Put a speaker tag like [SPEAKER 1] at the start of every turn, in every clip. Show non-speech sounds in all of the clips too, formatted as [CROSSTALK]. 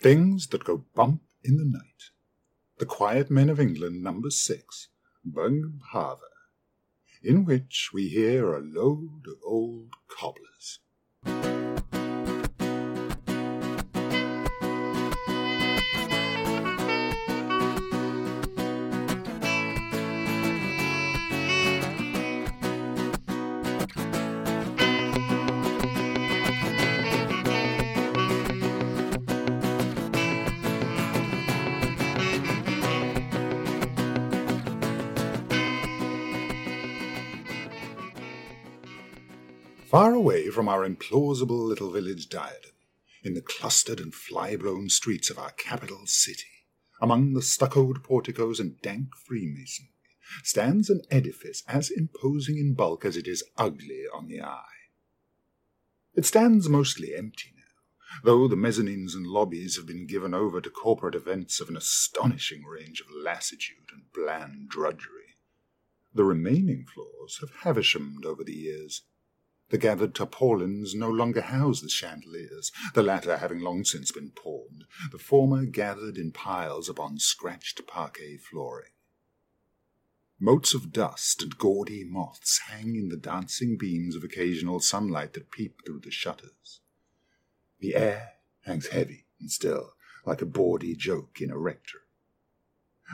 [SPEAKER 1] Things that go bump in the night. The Quiet Men of England, number six, Bung Parva, in which we hear a load of old cobblers. Far away from our implausible little village diadem, in the clustered and fly-blown streets of our capital city, among the stuccoed porticos and dank freemasonry, stands an edifice as imposing in bulk as it is ugly on the eye. It stands mostly empty now, though the mezzanines and lobbies have been given over to corporate events of an astonishing range of lassitude and bland drudgery. The remaining floors have havishamed over the years, the gathered tarpaulins no longer house the chandeliers, the latter having long since been pawned, the former gathered in piles upon scratched parquet flooring. Motes of dust and gaudy moths hang in the dancing beams of occasional sunlight that peep through the shutters. The air hangs heavy and still, like a bawdy joke in a rectory.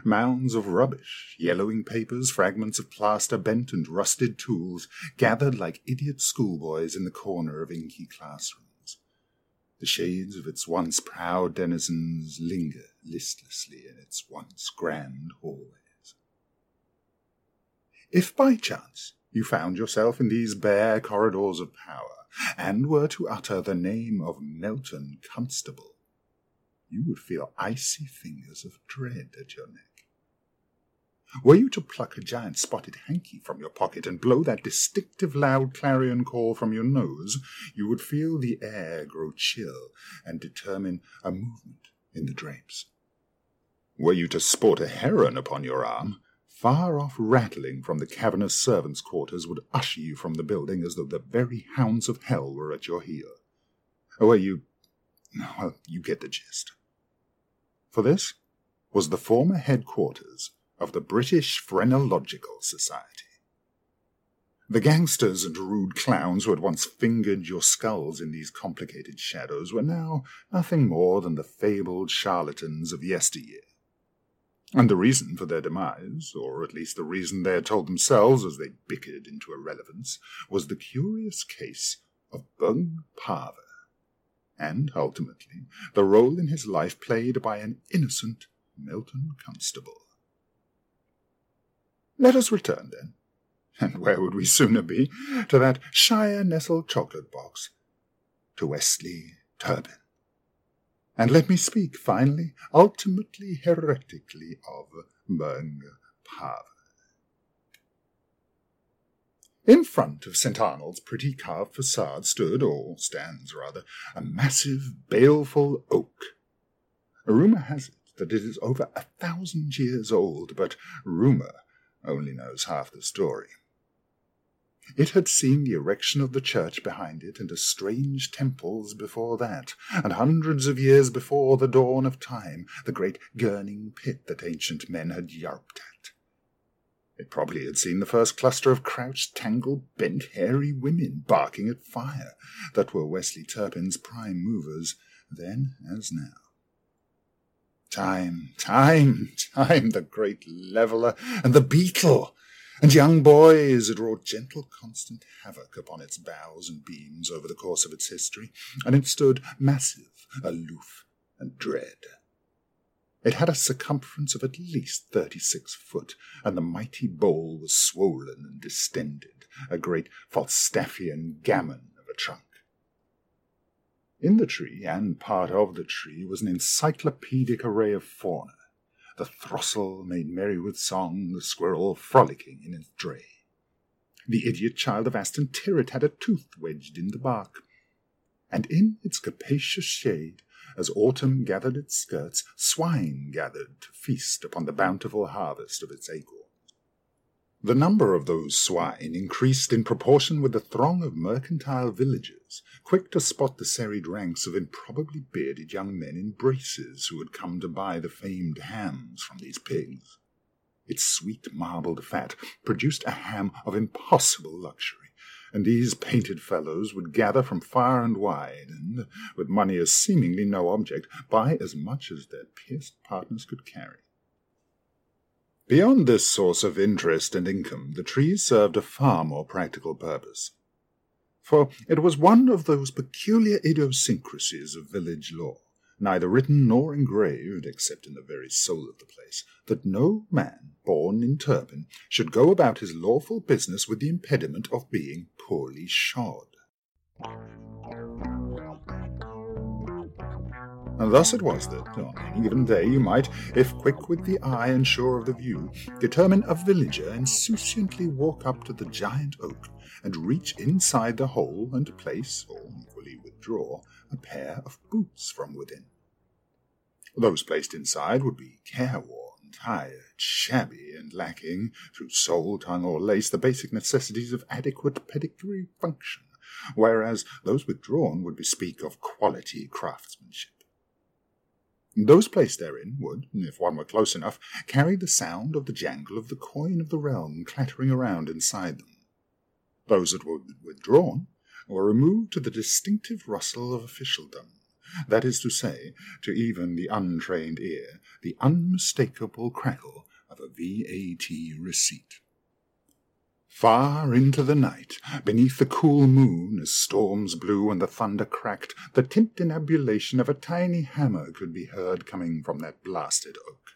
[SPEAKER 1] Mounds of rubbish, yellowing papers, fragments of plaster, bent and rusted tools, gathered like idiot schoolboys in the corner of inky classrooms. The shades of its once proud denizens linger listlessly in its once grand hallways. If by chance you found yourself in these bare corridors of power, and were to utter the name of Melton Constable, you would feel icy fingers of dread at your neck. Were you to pluck a giant spotted hanky from your pocket and blow that distinctive loud clarion call from your nose, you would feel the air grow chill and determine a movement in the drapes. Were you to sport a heron upon your arm, far off rattling from the cavernous servants' quarters would usher you from the building as though the very hounds of hell were at your heel. Were you. well, you get the gist. For this was the former headquarters of the British Phrenological Society. The gangsters and rude clowns who had once fingered your skulls in these complicated shadows were now nothing more than the fabled charlatans of yesteryear. And the reason for their demise, or at least the reason they had told themselves as they bickered into irrelevance, was the curious case of Bung Parva, and ultimately the role in his life played by an innocent Melton Constable. Let us return, then, [LAUGHS] and where would we sooner be, to that shire nestled chocolate box, to Wesley Turpin. And let me speak finally, ultimately, heretically, of Bung Parva. In front of St. Arnold's pretty carved facade stood, or stands rather, a massive, baleful oak. A rumour has it that it is over a thousand years old, but rumour only knows half the story. It had seen the erection of the church behind it, and a strange temples before that, and hundreds of years before the dawn of time, the great gurning pit that ancient men had yarped at. It probably had seen the first cluster of crouched, tangled, bent, hairy women barking at fire that were Wesley Turpin's prime movers, then as now. Time, time, time, the great leveller and the beetle, and young boys had wrought gentle, constant havoc upon its boughs and beams over the course of its history, and it stood massive, aloof, and dread. It had a circumference of at least thirty-six foot, and the mighty bole was swollen and distended, a great Falstaffian gammon of a trunk. In the tree, and part of the tree, was an encyclopedic array of fauna. The throstle made merry with song, the squirrel frolicking in its dray. The idiot child of Aston Tirrit had a tooth wedged in the bark, and in its capacious shade, as autumn gathered its skirts, swine gathered to feast upon the bountiful harvest of its acorns. The number of those swine increased in proportion with the throng of mercantile villagers, quick to spot the serried ranks of improbably bearded young men in braces who had come to buy the famed hams from these pigs. Its sweet marbled fat produced a ham of impossible luxury, and these painted fellows would gather from far and wide, and, with money as seemingly no object, buy as much as their pierced partners could carry. Beyond this source of interest and income, the trees served a far more practical purpose. For it was one of those peculiar idiosyncrasies of village law, neither written nor engraved, except in the very soul of the place, that no man born in Turpin should go about his lawful business with the impediment of being poorly shod. And thus it was that, on any given day, you might, if quick with the eye and sure of the view, determine a villager insouciantly walk up to the giant oak and reach inside the hole and place, or equally withdraw, a pair of boots from within. Those placed inside would be careworn, tired, shabby, and lacking, through sole, tongue, or lace, the basic necessities of adequate pedigree function, whereas those withdrawn would bespeak of quality craftsmanship. Those placed therein would, if one were close enough, carry the sound of the jangle of the coin of the realm clattering around inside them. Those that were withdrawn were removed to the distinctive rustle of officialdom, that is to say, to even the untrained ear, the unmistakable crackle of a VAT receipt. Far into the night, beneath the cool moon, as storms blew and the thunder cracked, the tintinnabulation of a tiny hammer could be heard coming from that blasted oak.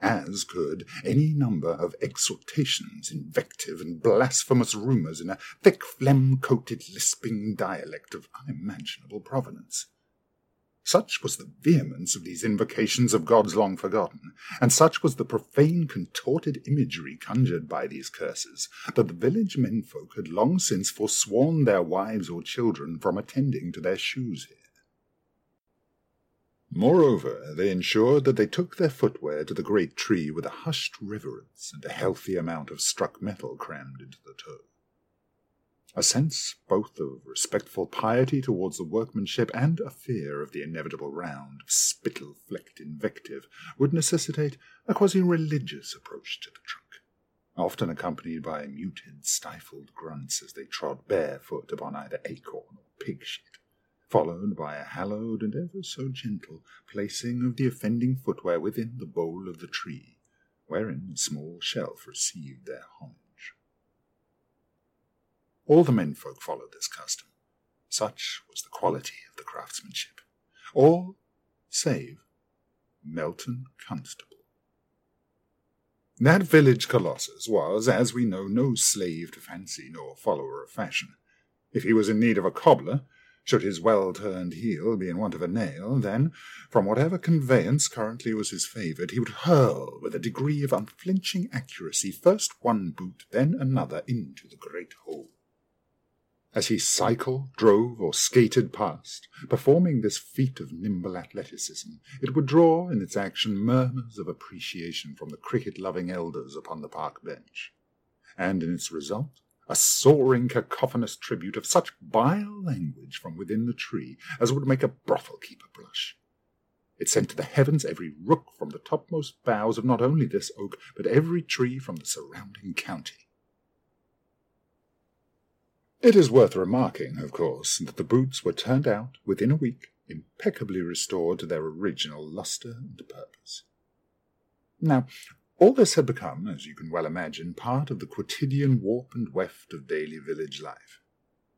[SPEAKER 1] As could any number of exhortations, invective, and blasphemous rumours in a thick phlegm-coated lisping dialect of unimaginable provenance. Such was the vehemence of these invocations of gods long forgotten, and such was the profane contorted imagery conjured by these curses, that the village menfolk had long since forsworn their wives or children from attending to their shoes here. Moreover, they ensured that they took their footwear to the great tree with a hushed reverence and a healthy amount of struck metal crammed into the toe a sense both of respectful piety towards the workmanship and a fear of the inevitable round of spittle flecked invective would necessitate a quasi religious approach to the trunk, often accompanied by muted, stifled grunts as they trod barefoot upon either acorn or pig shit, followed by a hallowed and ever so gentle placing of the offending footwear within the bole of the tree, wherein a small shelf received their homage. All the menfolk followed this custom. Such was the quality of the craftsmanship. All save Melton Constable. That village colossus was, as we know, no slave to fancy nor follower of fashion. If he was in need of a cobbler, should his well turned heel be in want of a nail, then, from whatever conveyance currently was his favoured, he would hurl with a degree of unflinching accuracy first one boot, then another into the great hole as he cycled, drove, or skated past, performing this feat of nimble athleticism, it would draw in its action murmurs of appreciation from the cricket loving elders upon the park bench, and in its result, a soaring cacophonous tribute of such vile language from within the tree as would make a brothel keeper blush. It sent to the heavens every rook from the topmost boughs of not only this oak, but every tree from the surrounding county. It is worth remarking, of course, that the boots were turned out within a week, impeccably restored to their original lustre and purpose. Now, all this had become, as you can well imagine, part of the quotidian warp and weft of daily village life.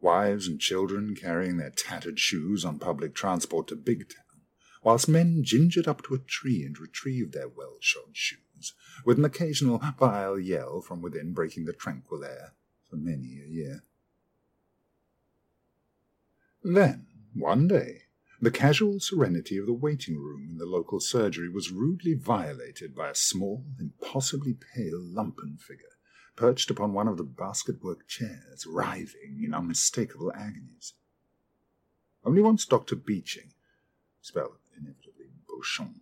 [SPEAKER 1] Wives and children carrying their tattered shoes on public transport to Big Town, whilst men gingered up to a tree and retrieved their well shod shoes, with an occasional vile yell from within breaking the tranquil air for many a year. Then, one day, the casual serenity of the waiting room in the local surgery was rudely violated by a small, impossibly pale, lumpen figure perched upon one of the basket-work chairs, writhing in unmistakable agonies. Only once Dr. Beeching, spelled inevitably Beauchamp,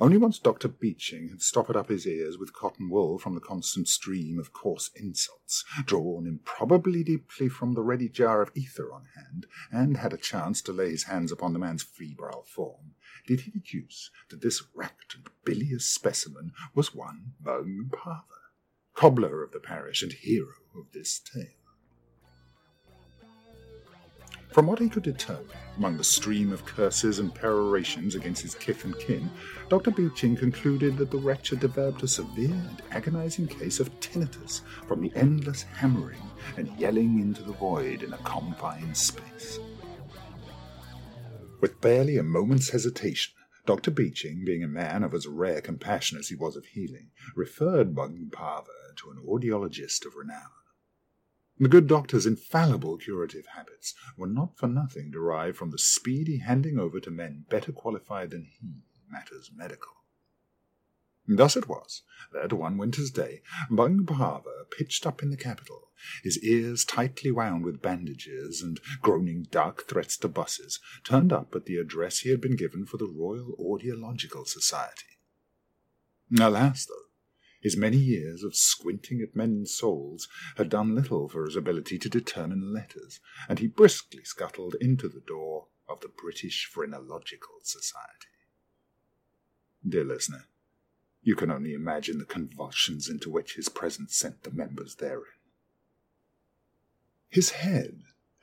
[SPEAKER 1] Only once Dr. Beeching had stopped up his ears with cotton wool from the constant stream of coarse insults, drawn improbably deeply from the ready jar of ether on hand, and had a chance to lay his hands upon the man's febrile form, did he deduce that this racked and bilious specimen was one Bung Parver, cobbler of the parish and hero of this tale. From what he could determine, among the stream of curses and perorations against his kith and kin, Dr. Beeching concluded that the wretch had developed a severe and agonizing case of tinnitus from the endless hammering and yelling into the void in a confined space. With barely a moment's hesitation, Dr. Beeching, being a man of as rare compassion as he was of healing, referred Bung Parver to an audiologist of renown. The good doctor's infallible curative habits were not for nothing derived from the speedy handing over to men better qualified than he matters medical. Thus it was that one winter's day Bung Parver pitched up in the capital, his ears tightly wound with bandages and groaning dark threats to buses, turned up at the address he had been given for the Royal Audiological Society. Alas, though, his many years of squinting at men's souls had done little for his ability to determine letters, and he briskly scuttled into the door of the British Phrenological Society. Dear listener, you can only imagine the convulsions into which his presence sent the members therein. His head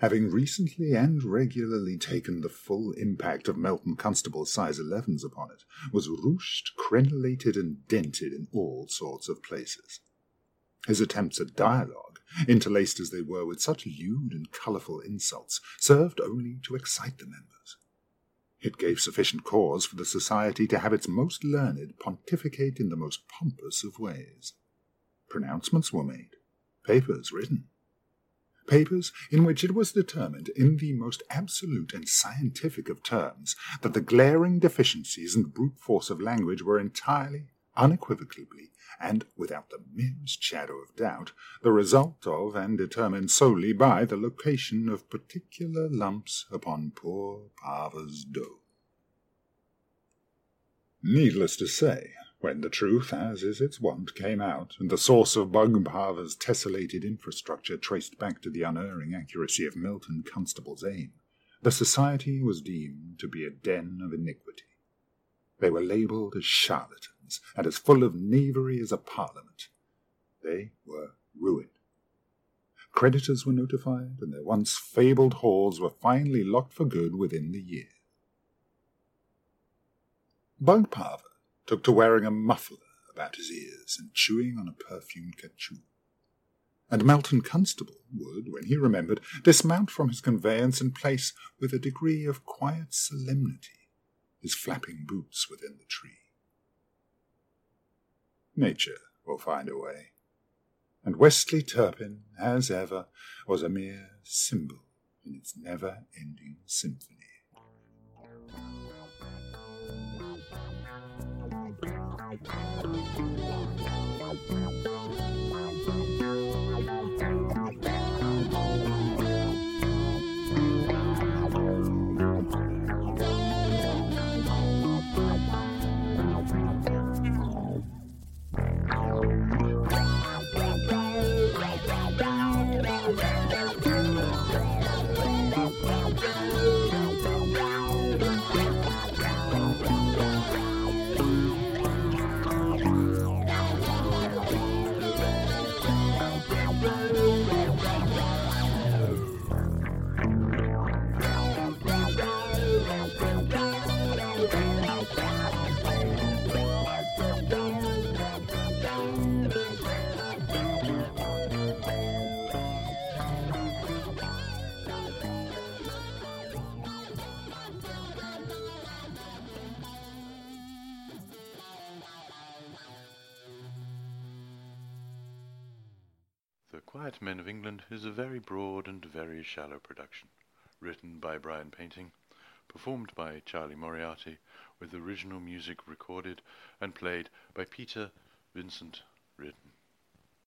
[SPEAKER 1] having recently and regularly taken the full impact of Melton Constable's size 11s upon it, was ruched, crenellated, and dented in all sorts of places. His attempts at dialogue, interlaced as they were with such lewd and colourful insults, served only to excite the members. It gave sufficient cause for the society to have its most learned pontificate in the most pompous of ways. Pronouncements were made, papers written, papers in which it was determined in the most absolute and scientific of terms that the glaring deficiencies and brute force of language were entirely, unequivocally, and without the merest shadow of doubt, the result of and determined solely by the location of particular lumps upon poor Parver's dough. Needless to say, when the truth, as is its wont, came out, and the source of Bung Parva's tessellated infrastructure traced back to the unerring accuracy of Melton Constable's aim, the society was deemed to be a den of iniquity. They were labelled as charlatans, and as full of knavery as a parliament. They were ruined. Creditors were notified, and their once fabled halls were finally locked for good within the year. Bugparver took to wearing a muffler about his ears and chewing on a perfumed cachou. And Melton Constable would, when he remembered, dismount from his conveyance and place with a degree of quiet solemnity his flapping boots within the tree. Nature will find a way, and Wesley Turpin, as ever, was a mere symbol in its never-ending symphony.
[SPEAKER 2] Thank you. Men of England is a very broad and very shallow production, written by Brian Painting, performed by Charlie Moriarty, with original music recorded and played by Peter Vincent Riordan.